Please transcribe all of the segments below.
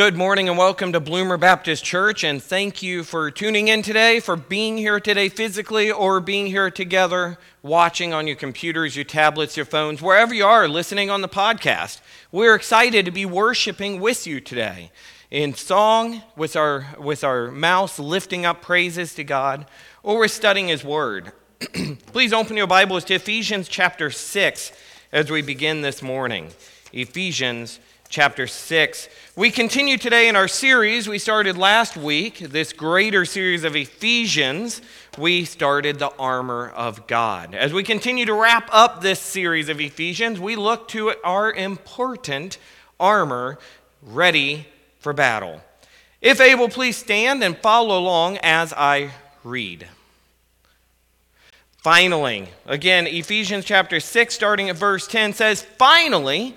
Good morning and welcome to Bloomer Baptist Church. And thank you for tuning in today, for being here today physically, or being here together, watching on your computers, your tablets, your phones, wherever you are, listening on the podcast. We're excited to be worshiping with you today in song, with our, with our mouths lifting up praises to God, or we're studying His Word. Please open your Bibles to Ephesians chapter 6 as we begin this morning. Ephesians chapter 6. We continue today in our series we started last week, this greater series of Ephesians. We started the armor of God. As we continue to wrap up this series of Ephesians, we look to our important armor ready for battle. If able, please stand and follow along as I read. Finally, again, Ephesians chapter 6, starting at verse 10 says, Finally,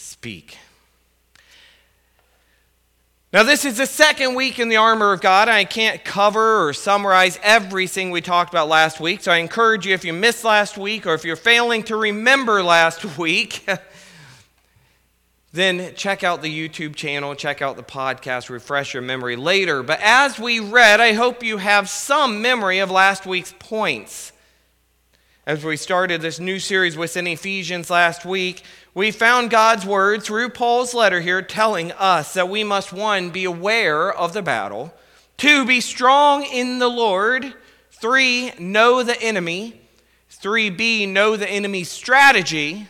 speak. Now, this is the second week in the armor of God. I can't cover or summarize everything we talked about last week, so I encourage you if you missed last week or if you're failing to remember last week, then check out the YouTube channel, check out the podcast, refresh your memory later. But as we read, I hope you have some memory of last week's points. As we started this new series within Ephesians last week, we found God's word through Paul's letter here telling us that we must, one, be aware of the battle, two, be strong in the Lord, three, know the enemy, three, B, know the enemy's strategy,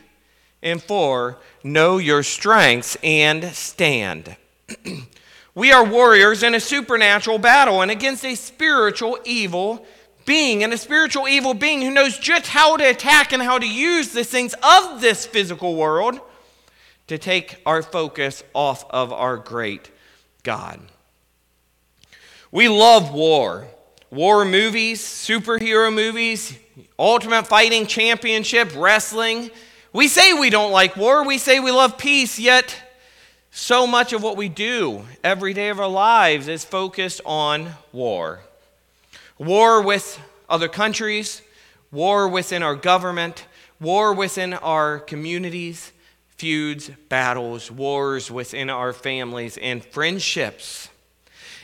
and four, know your strengths and stand. we are warriors in a supernatural battle and against a spiritual evil being and a spiritual evil being who knows just how to attack and how to use the things of this physical world to take our focus off of our great God. We love war. War movies, superhero movies, ultimate fighting championship, wrestling. We say we don't like war, we say we love peace, yet so much of what we do every day of our lives is focused on war war with other countries, war within our government, war within our communities, feuds, battles, wars within our families, and friendships.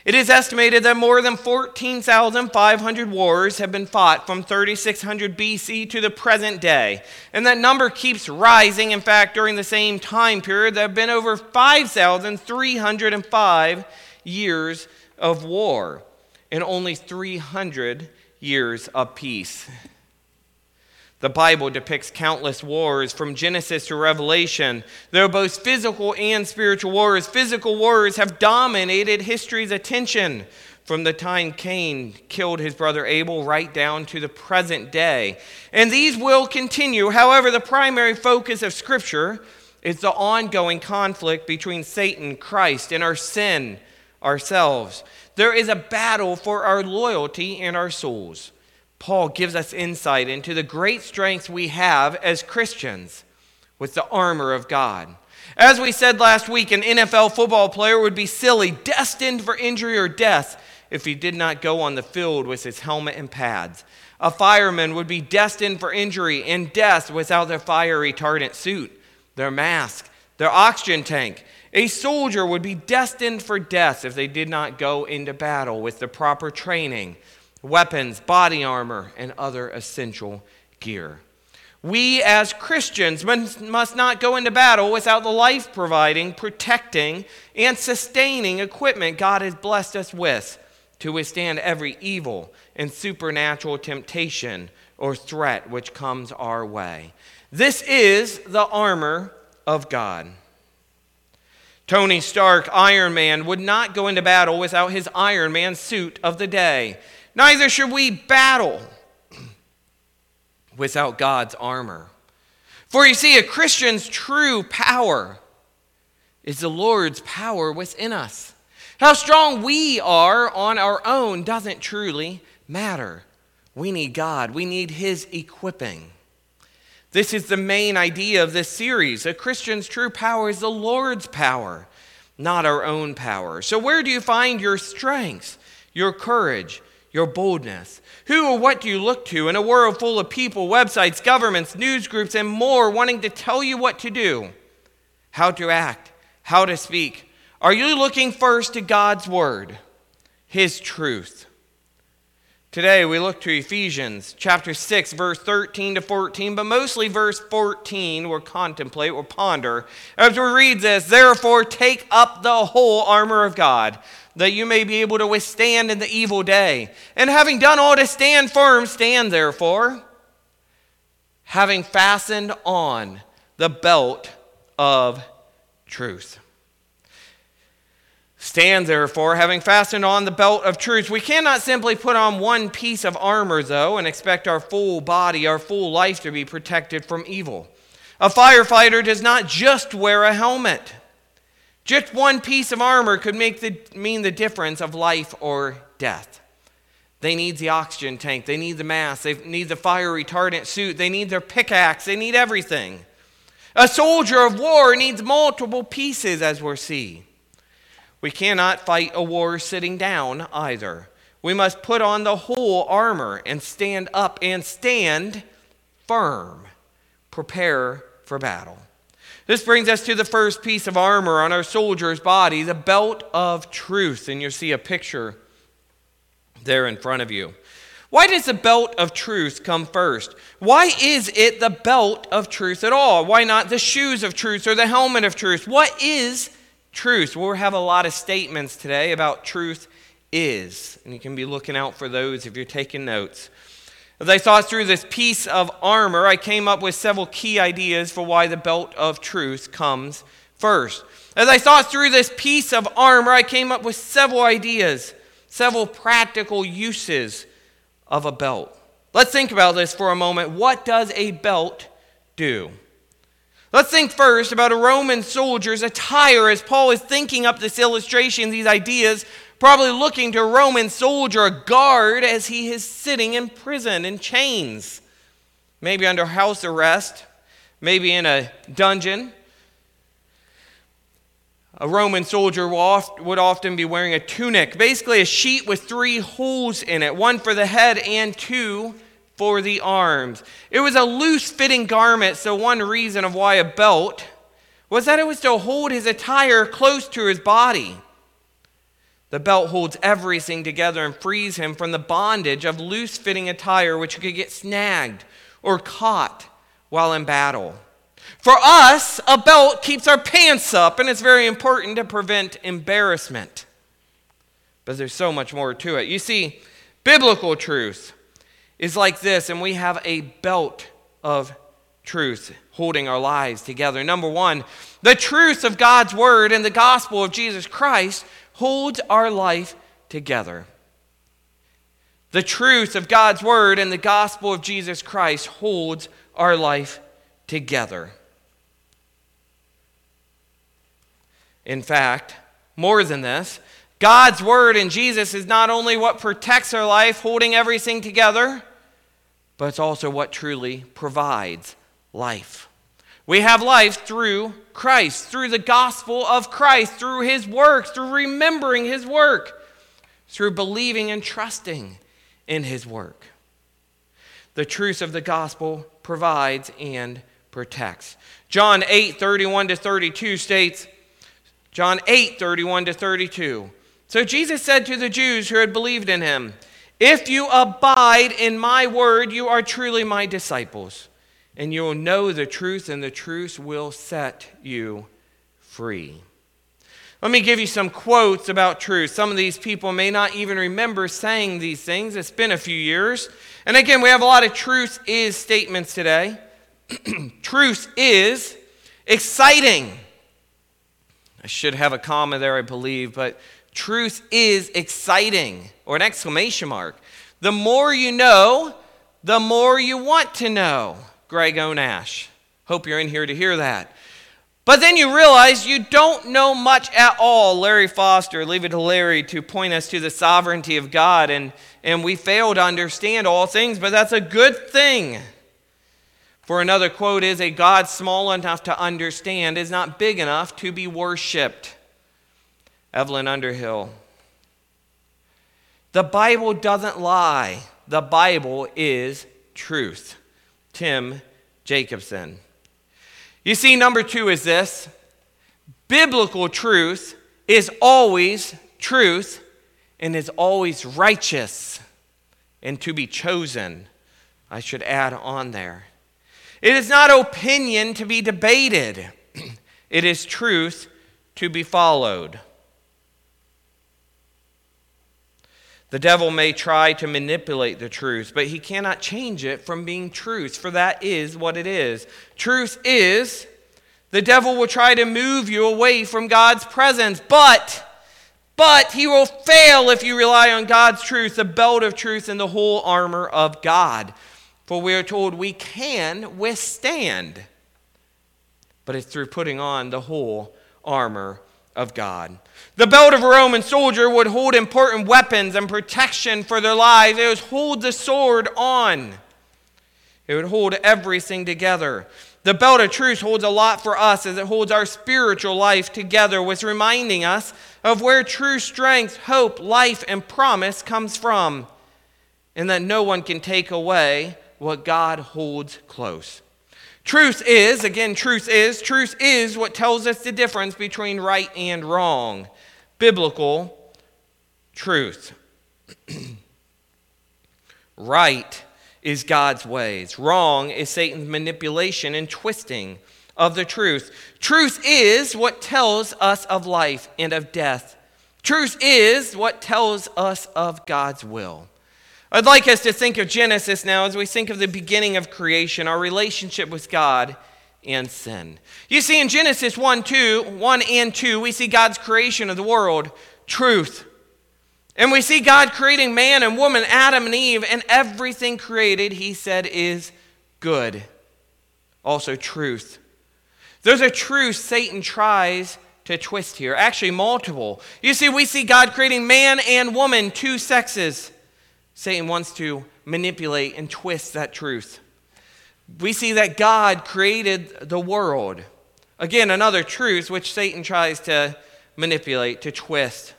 It is estimated that more than 14,500 wars have been fought from 3600 BC to the present day, and that number keeps rising. In fact, during the same time period, there have been over 5,305 years of war and only 300 years of peace. The Bible depicts countless wars from Genesis to Revelation. There are both physical and spiritual wars. Physical wars have dominated history's attention from the time Cain killed his brother Abel right down to the present day. And these will continue. However, the primary focus of Scripture is the ongoing conflict between Satan, Christ, and our sin, ourselves. There is a battle for our loyalty and our souls. Paul gives us insight into the great strength we have as Christians with the armor of God. As we said last week, an NFL football player would be silly, destined for injury or death, if he did not go on the field with his helmet and pads. A fireman would be destined for injury and death without their fire retardant suit, their mask, their oxygen tank. A soldier would be destined for death if they did not go into battle with the proper training, weapons, body armor, and other essential gear. We as Christians must not go into battle without the life providing, protecting, and sustaining equipment God has blessed us with to withstand every evil and supernatural temptation or threat which comes our way. This is the armor of God. Tony Stark, Iron Man, would not go into battle without his Iron Man suit of the day. Neither should we battle without God's armor. For you see, a Christian's true power is the Lord's power within us. How strong we are on our own doesn't truly matter. We need God, we need His equipping. This is the main idea of this series. A Christian's true power is the Lord's power, not our own power. So, where do you find your strength, your courage, your boldness? Who or what do you look to in a world full of people, websites, governments, news groups, and more wanting to tell you what to do, how to act, how to speak? Are you looking first to God's Word, His truth? Today we look to Ephesians chapter 6, verse 13 to 14, but mostly verse 14 we'll contemplate, we'll ponder. As we read this, therefore take up the whole armor of God, that you may be able to withstand in the evil day. And having done all to stand firm, stand therefore, having fastened on the belt of truth. Stand therefore, having fastened on the belt of truth. We cannot simply put on one piece of armor, though, and expect our full body, our full life to be protected from evil. A firefighter does not just wear a helmet. Just one piece of armor could make the, mean the difference of life or death. They need the oxygen tank, they need the mask, they need the fire retardant suit, they need their pickaxe, they need everything. A soldier of war needs multiple pieces, as we're seeing. We cannot fight a war sitting down either. We must put on the whole armor and stand up and stand firm. Prepare for battle. This brings us to the first piece of armor on our soldier's body, the belt of truth. And you see a picture there in front of you. Why does the belt of truth come first? Why is it the belt of truth at all? Why not the shoes of truth or the helmet of truth? What is truth. We'll have a lot of statements today about truth is, and you can be looking out for those if you're taking notes. As I thought through this piece of armor, I came up with several key ideas for why the belt of truth comes first. As I thought through this piece of armor, I came up with several ideas, several practical uses of a belt. Let's think about this for a moment. What does a belt do? Let's think first about a Roman soldier's attire as Paul is thinking up this illustration, these ideas, probably looking to a Roman soldier, a guard, as he is sitting in prison in chains, maybe under house arrest, maybe in a dungeon. A Roman soldier would often be wearing a tunic, basically a sheet with three holes in it, one for the head and two for the arms. It was a loose fitting garment, so one reason of why a belt was that it was to hold his attire close to his body. The belt holds everything together and frees him from the bondage of loose fitting attire, which could get snagged or caught while in battle. For us, a belt keeps our pants up, and it's very important to prevent embarrassment. But there's so much more to it. You see, biblical truth is like this, and we have a belt of truth holding our lives together. Number one, the truth of God's word and the gospel of Jesus Christ holds our life together. The truth of God's word and the gospel of Jesus Christ holds our life together. In fact, more than this, God's word in Jesus is not only what protects our life, holding everything together, but it's also what truly provides life. We have life through Christ, through the gospel of Christ, through his work, through remembering his work, through believing and trusting in his work. The truth of the gospel provides and protects. John 8, 31 to 32 states, John 8, 31 to 32. So Jesus said to the Jews who had believed in him, If you abide in my word, you are truly my disciples and you will know the truth, and the truth will set you free. Let me give you some quotes about truth. Some of these people may not even remember saying these things. It's been a few years. And again, we have a lot of truth is statements today. truth is exciting. I should have a comma there, I believe, but truth is exciting, or an exclamation mark. The more you know, the more you want to know. Greg Onash. Hope you're in here to hear that. But then you realize you don't know much at all. Larry Foster, leave it to Larry to point us to the sovereignty of God, and, and we fail to understand all things, but that's a good thing. For another quote is a God small enough to understand is not big enough to be worshiped. Evelyn Underhill. The Bible doesn't lie, the Bible is truth. Tim Jacobson. You see, number two is this biblical truth is always truth and is always righteous and to be chosen. I should add on there. It is not opinion to be debated, it is truth to be followed. The devil may try to manipulate the truth, but he cannot change it from being truth, for that is what it is. Truth is, the devil will try to move you away from God's presence, but but he will fail if you rely on God's truth, the belt of truth, and the whole armor of God. For we are told we can withstand, but it's through putting on the whole armor of God. The belt of a Roman soldier would hold important weapons and protection for their lives. It would hold the sword on, it would hold everything together. The belt of truth holds a lot for us as it holds our spiritual life together, with reminding us of where true strength, hope, life, and promise comes from, and that no one can take away what God holds close. Truth is, again, truth is, truth is what tells us the difference between right and wrong. Biblical truth. right is God's ways, wrong is Satan's manipulation and twisting of the truth. Truth is what tells us of life and of death. Truth is what tells us of God's will. I'd like us to think of Genesis now as we think of the beginning of creation, our relationship with God and sin. You see, in Genesis 1, 2, 1 and 2, we see God's creation of the world, truth. And we see God creating man and woman, Adam and Eve, and everything created, he said, is good. Also, truth. There's a truth Satan tries to twist here, actually, multiple. You see, we see God creating man and woman, two sexes. Satan wants to manipulate and twist that truth. We see that God created the world. Again, another truth which Satan tries to manipulate, to twist.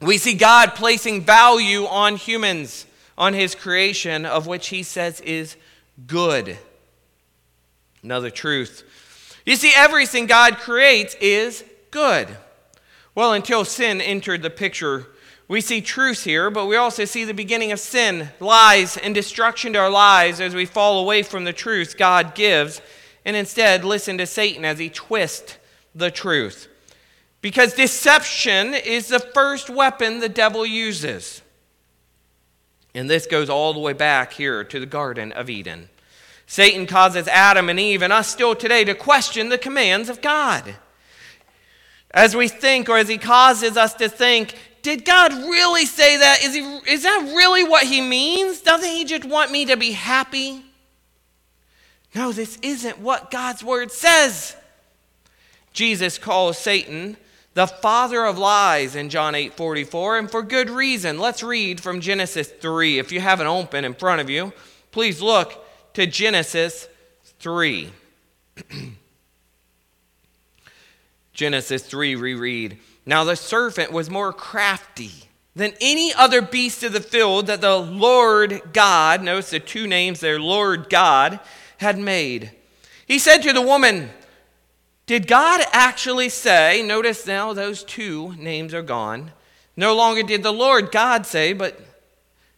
We see God placing value on humans, on his creation, of which he says is good. Another truth. You see, everything God creates is good. Well, until sin entered the picture, we see truth here, but we also see the beginning of sin, lies, and destruction to our lives as we fall away from the truth God gives and instead listen to Satan as he twists the truth. Because deception is the first weapon the devil uses. And this goes all the way back here to the Garden of Eden. Satan causes Adam and Eve and us still today to question the commands of God. As we think, or as he causes us to think, did God really say that? Is, he, is that really what he means? Doesn't he just want me to be happy? No, this isn't what God's word says. Jesus calls Satan the father of lies in John 8 44, and for good reason. Let's read from Genesis 3. If you have an open in front of you, please look to Genesis 3. Genesis 3, reread. Now the serpent was more crafty than any other beast of the field that the Lord God, notice the two names there, Lord God, had made. He said to the woman, Did God actually say, notice now those two names are gone. No longer did the Lord God say, but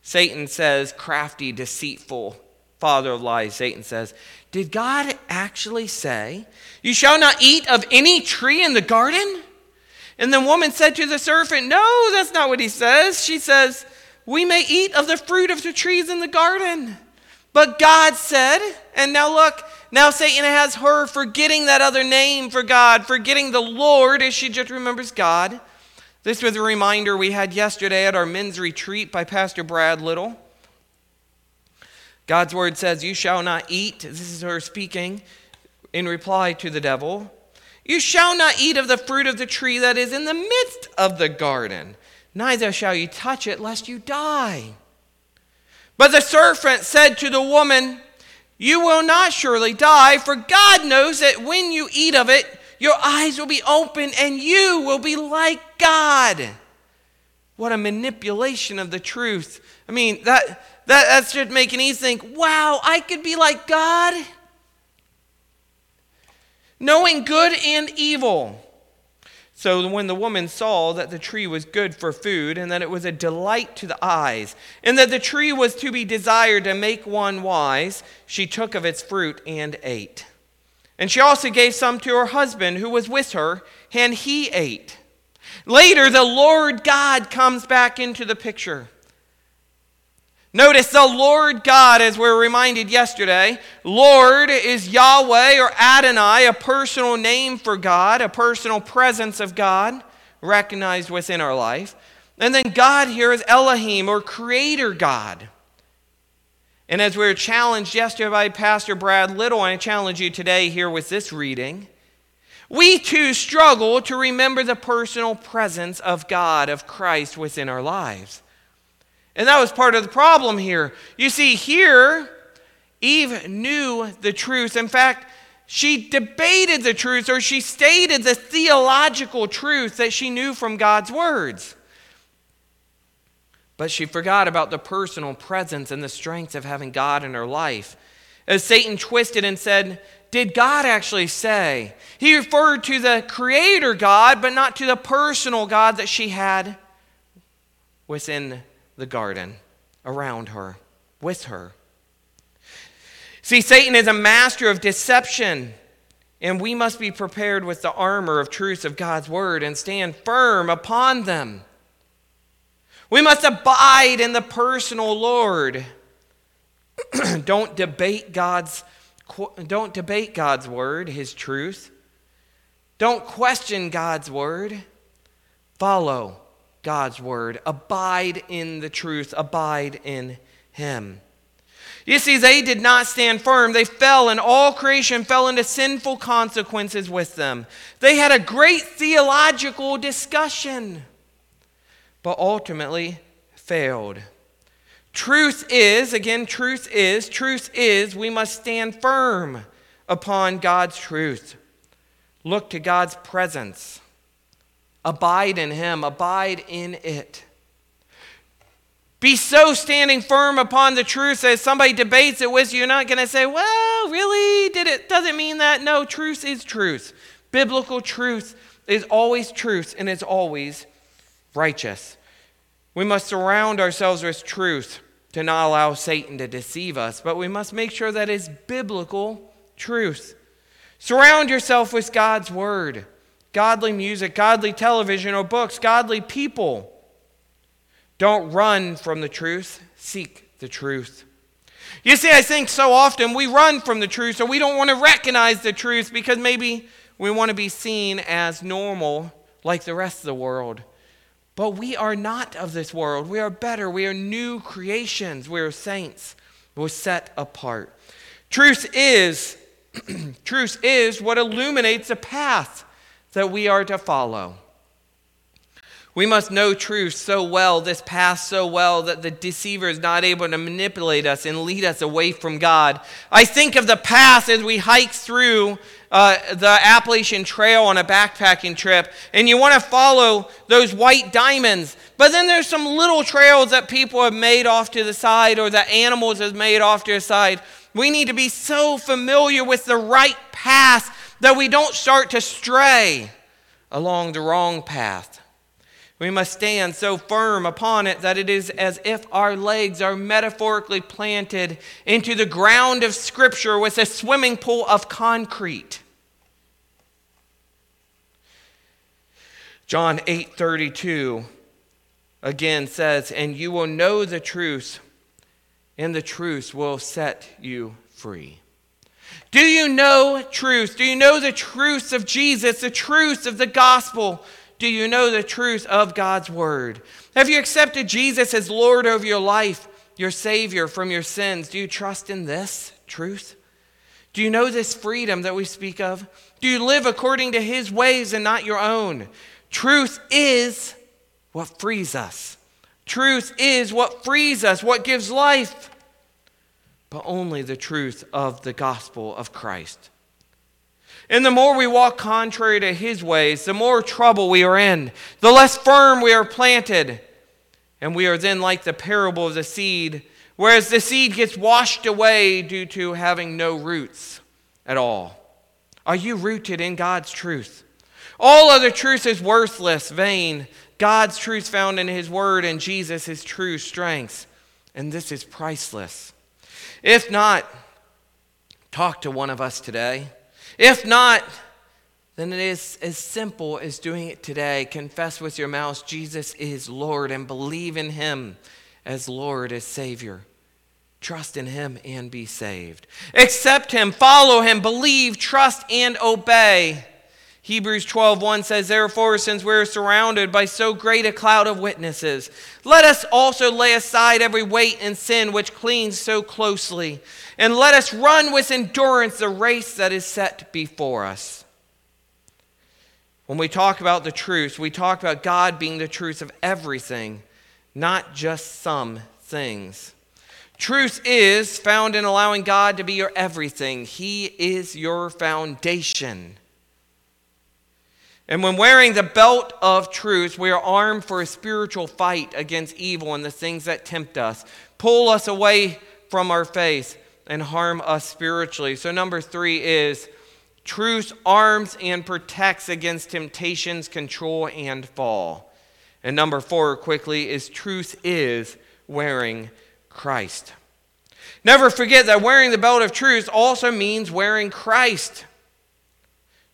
Satan says, crafty, deceitful, father of lies. Satan says, Did God actually say, You shall not eat of any tree in the garden? And the woman said to the serpent, No, that's not what he says. She says, We may eat of the fruit of the trees in the garden. But God said, and now look, now Satan has her forgetting that other name for God, forgetting the Lord as she just remembers God. This was a reminder we had yesterday at our men's retreat by Pastor Brad Little. God's word says, You shall not eat. This is her speaking in reply to the devil. You shall not eat of the fruit of the tree that is in the midst of the garden, neither shall you touch it, lest you die. But the serpent said to the woman, You will not surely die, for God knows that when you eat of it, your eyes will be open and you will be like God. What a manipulation of the truth. I mean, that that, that's just making me think, wow, I could be like God. Knowing good and evil. So when the woman saw that the tree was good for food, and that it was a delight to the eyes, and that the tree was to be desired to make one wise, she took of its fruit and ate. And she also gave some to her husband who was with her, and he ate. Later, the Lord God comes back into the picture. Notice the Lord God, as we're reminded yesterday. Lord is Yahweh or Adonai, a personal name for God, a personal presence of God recognized within our life. And then God here is Elohim or Creator God. And as we were challenged yesterday by Pastor Brad Little, and I challenge you today here with this reading, we too struggle to remember the personal presence of God, of Christ within our lives. And that was part of the problem here. You see, here, Eve knew the truth. In fact, she debated the truth or she stated the theological truth that she knew from God's words. But she forgot about the personal presence and the strength of having God in her life. As Satan twisted and said, Did God actually say? He referred to the creator God, but not to the personal God that she had within the garden around her, with her. See, Satan is a master of deception, and we must be prepared with the armor of truth of God's word and stand firm upon them. We must abide in the personal Lord. don't debate God's don't debate God's word, his truth. Don't question God's word. Follow God's word. Abide in the truth, abide in Him. You see, they did not stand firm. They fell, and all creation fell into sinful consequences with them. They had a great theological discussion, but ultimately failed. Truth is, again, truth is, truth is, we must stand firm upon God's truth. Look to God's presence. Abide in him, abide in it. Be so standing firm upon the truth that somebody debates it with you, you're not going to say, well, really? Did it? Doesn't mean that. No, truth is truth. Biblical truth is always truth and it's always righteous. We must surround ourselves with truth to not allow Satan to deceive us, but we must make sure that it's biblical truth. Surround yourself with God's word godly music, godly television or books, godly people. Don't run from the truth, seek the truth. You see, I think so often we run from the truth or we don't want to recognize the truth because maybe we want to be seen as normal like the rest of the world. But we are not of this world. We are better. We are new creations. We are saints. We're set apart. Truth is, truth is what illuminates a path that we are to follow. We must know truth so well, this path so well, that the deceiver is not able to manipulate us and lead us away from God. I think of the path as we hike through uh, the Appalachian Trail on a backpacking trip, and you want to follow those white diamonds. But then there's some little trails that people have made off to the side or that animals have made off to the side. We need to be so familiar with the right path that we don't start to stray along the wrong path. We must stand so firm upon it that it is as if our legs are metaphorically planted into the ground of Scripture with a swimming pool of concrete. John 8:32 again says, "And you will know the truth, and the truth will set you free." Do you know truth? Do you know the truth of Jesus, the truth of the gospel? Do you know the truth of God's word? Have you accepted Jesus as Lord over your life, your Savior from your sins? Do you trust in this truth? Do you know this freedom that we speak of? Do you live according to His ways and not your own? Truth is what frees us. Truth is what frees us, what gives life, but only the truth of the gospel of Christ. And the more we walk contrary to his ways, the more trouble we are in, the less firm we are planted. And we are then like the parable of the seed, whereas the seed gets washed away due to having no roots at all. Are you rooted in God's truth? All other truth is worthless, vain. God's truth found in his word and Jesus is true strength. And this is priceless. If not, talk to one of us today. If not, then it is as simple as doing it today. Confess with your mouth Jesus is Lord and believe in him as Lord, as Savior. Trust in him and be saved. Accept him, follow him, believe, trust, and obey. Hebrews 12:1 says, Therefore, since we're surrounded by so great a cloud of witnesses, let us also lay aside every weight and sin which clings so closely, and let us run with endurance the race that is set before us. When we talk about the truth, we talk about God being the truth of everything, not just some things. Truth is found in allowing God to be your everything. He is your foundation. And when wearing the belt of truth, we are armed for a spiritual fight against evil and the things that tempt us, pull us away from our faith, and harm us spiritually. So, number three is truth arms and protects against temptations, control, and fall. And number four, quickly, is truth is wearing Christ. Never forget that wearing the belt of truth also means wearing Christ.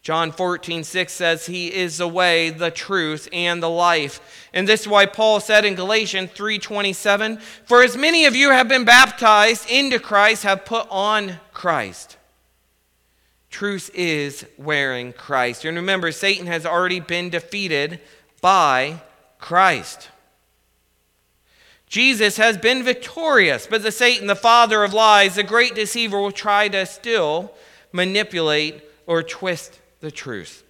John 14, 6 says, He is the way, the truth, and the life. And this is why Paul said in Galatians 3:27, For as many of you have been baptized into Christ have put on Christ. Truth is wearing Christ. And remember, Satan has already been defeated by Christ. Jesus has been victorious, but the Satan, the father of lies, the great deceiver, will try to still manipulate or twist the truth.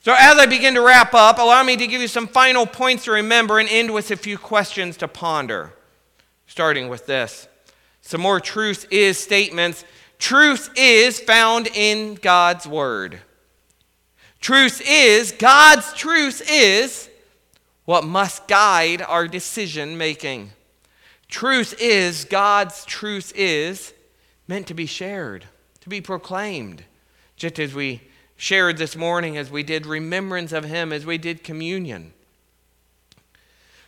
So, as I begin to wrap up, allow me to give you some final points to remember and end with a few questions to ponder. Starting with this some more truth is statements. Truth is found in God's Word. Truth is, God's truth is what must guide our decision making. Truth is, God's truth is meant to be shared, to be proclaimed, just as we shared this morning as we did remembrance of Him, as we did communion.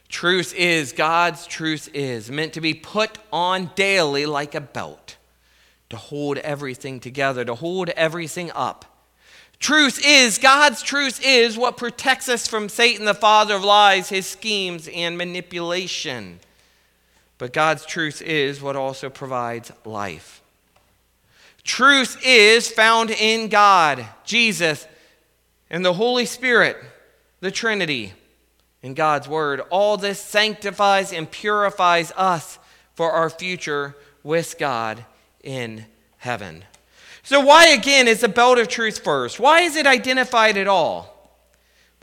Truth is, God's truth is meant to be put on daily like a belt, to hold everything together, to hold everything up. Truth is, God's truth is what protects us from Satan, the father of lies, his schemes, and manipulation. But God's truth is what also provides life. Truth is found in God, Jesus, and the Holy Spirit, the Trinity, in God's Word. All this sanctifies and purifies us for our future with God in heaven. So, why again is the belt of truth first? Why is it identified at all?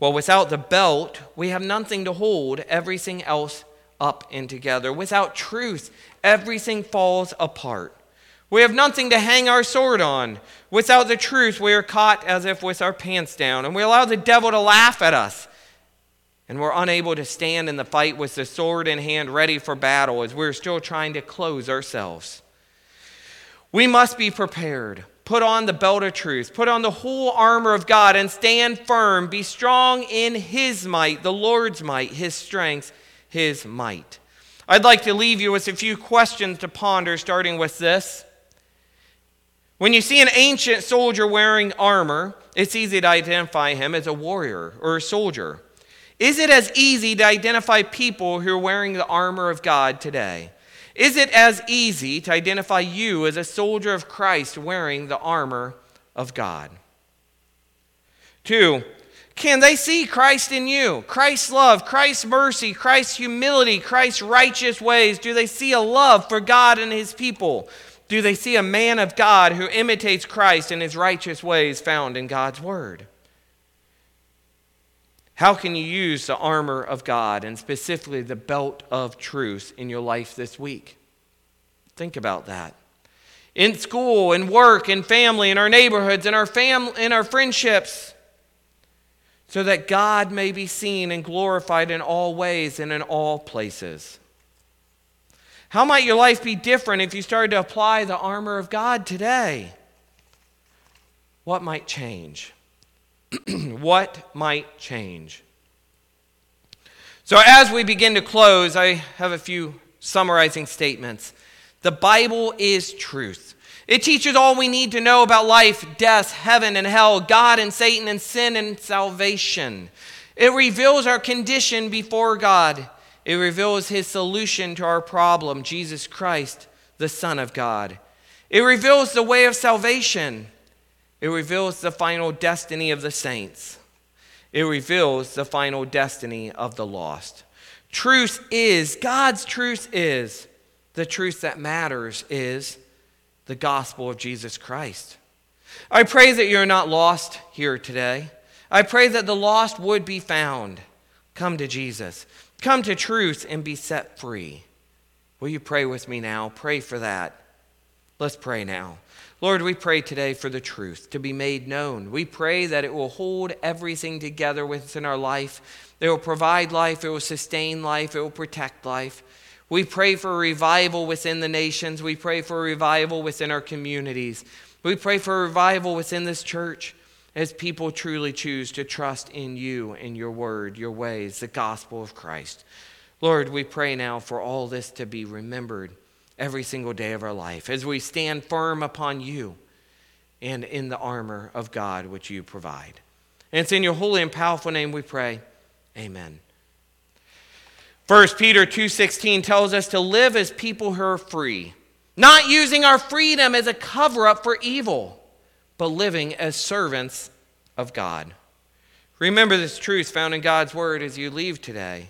Well, without the belt, we have nothing to hold everything else up and together. Without truth, everything falls apart. We have nothing to hang our sword on. Without the truth, we are caught as if with our pants down, and we allow the devil to laugh at us. And we're unable to stand in the fight with the sword in hand, ready for battle, as we're still trying to close ourselves. We must be prepared. Put on the belt of truth, put on the whole armor of God, and stand firm. Be strong in His might, the Lord's might, His strength, His might. I'd like to leave you with a few questions to ponder, starting with this. When you see an ancient soldier wearing armor, it's easy to identify him as a warrior or a soldier. Is it as easy to identify people who are wearing the armor of God today? Is it as easy to identify you as a soldier of Christ wearing the armor of God? Two, can they see Christ in you? Christ's love, Christ's mercy, Christ's humility, Christ's righteous ways? Do they see a love for God and his people? Do they see a man of God who imitates Christ and his righteous ways found in God's word? How can you use the armor of God and specifically the belt of truth in your life this week? Think about that. In school, in work, in family, in our neighborhoods, in our family, in our friendships, so that God may be seen and glorified in all ways and in all places. How might your life be different if you started to apply the armor of God today? What might change? what might change? So, as we begin to close, I have a few summarizing statements. The Bible is truth. It teaches all we need to know about life, death, heaven and hell, God and Satan, and sin and salvation. It reveals our condition before God. It reveals his solution to our problem, Jesus Christ, the Son of God. It reveals the way of salvation. It reveals the final destiny of the saints. It reveals the final destiny of the lost. Truth is, God's truth is, the truth that matters is the gospel of Jesus Christ. I pray that you're not lost here today. I pray that the lost would be found. Come to Jesus. Come to truth and be set free. Will you pray with me now? Pray for that. Let's pray now. Lord, we pray today for the truth to be made known. We pray that it will hold everything together within our life. It will provide life, it will sustain life, it will protect life. We pray for revival within the nations. We pray for revival within our communities. We pray for revival within this church as people truly choose to trust in you and your word, your ways, the gospel of Christ. Lord, we pray now for all this to be remembered every single day of our life as we stand firm upon you and in the armor of God which you provide. And it's in your holy and powerful name we pray. Amen. 1 Peter 2:16 tells us to live as people who are free, not using our freedom as a cover up for evil but living as servants of God. Remember this truth found in God's word as you leave today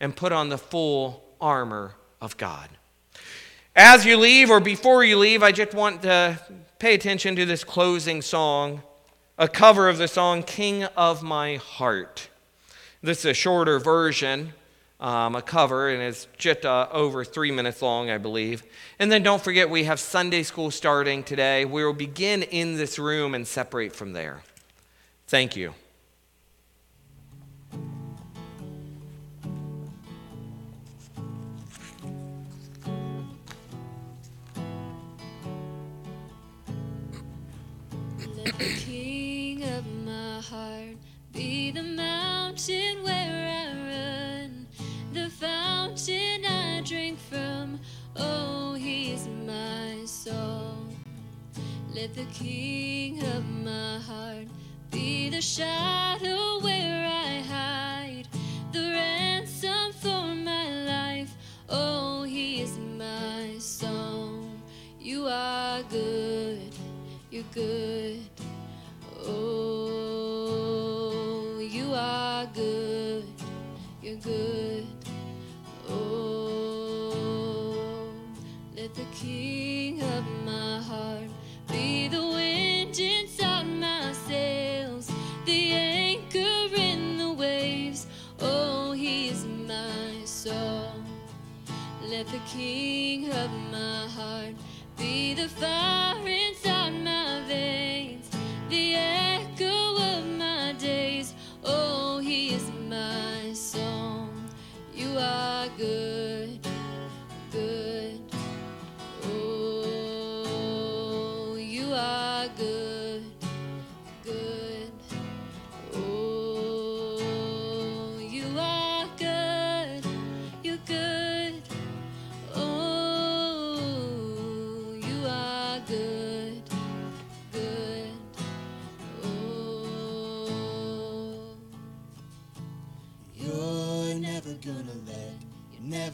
and put on the full armor of God. As you leave or before you leave, I just want to pay attention to this closing song, a cover of the song King of My Heart. This is a shorter version um, a cover, and it's just uh, over three minutes long, I believe. And then don't forget, we have Sunday school starting today. We will begin in this room and separate from there. Thank you. The king of my heart be the mountain where soul. Let the king of my heart be the shadow where I hide, the ransom for my life. Oh, he is my song. You are good, you're good. King of my heart be the fire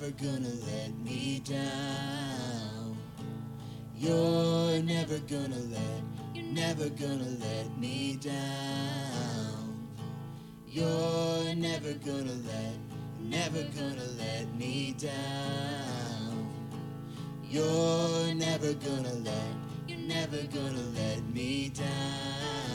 never gonna let me down. You're never gonna let, you're never gonna let me down. You're never gonna let, never gonna let me down. You're never gonna let, you're never gonna let me down.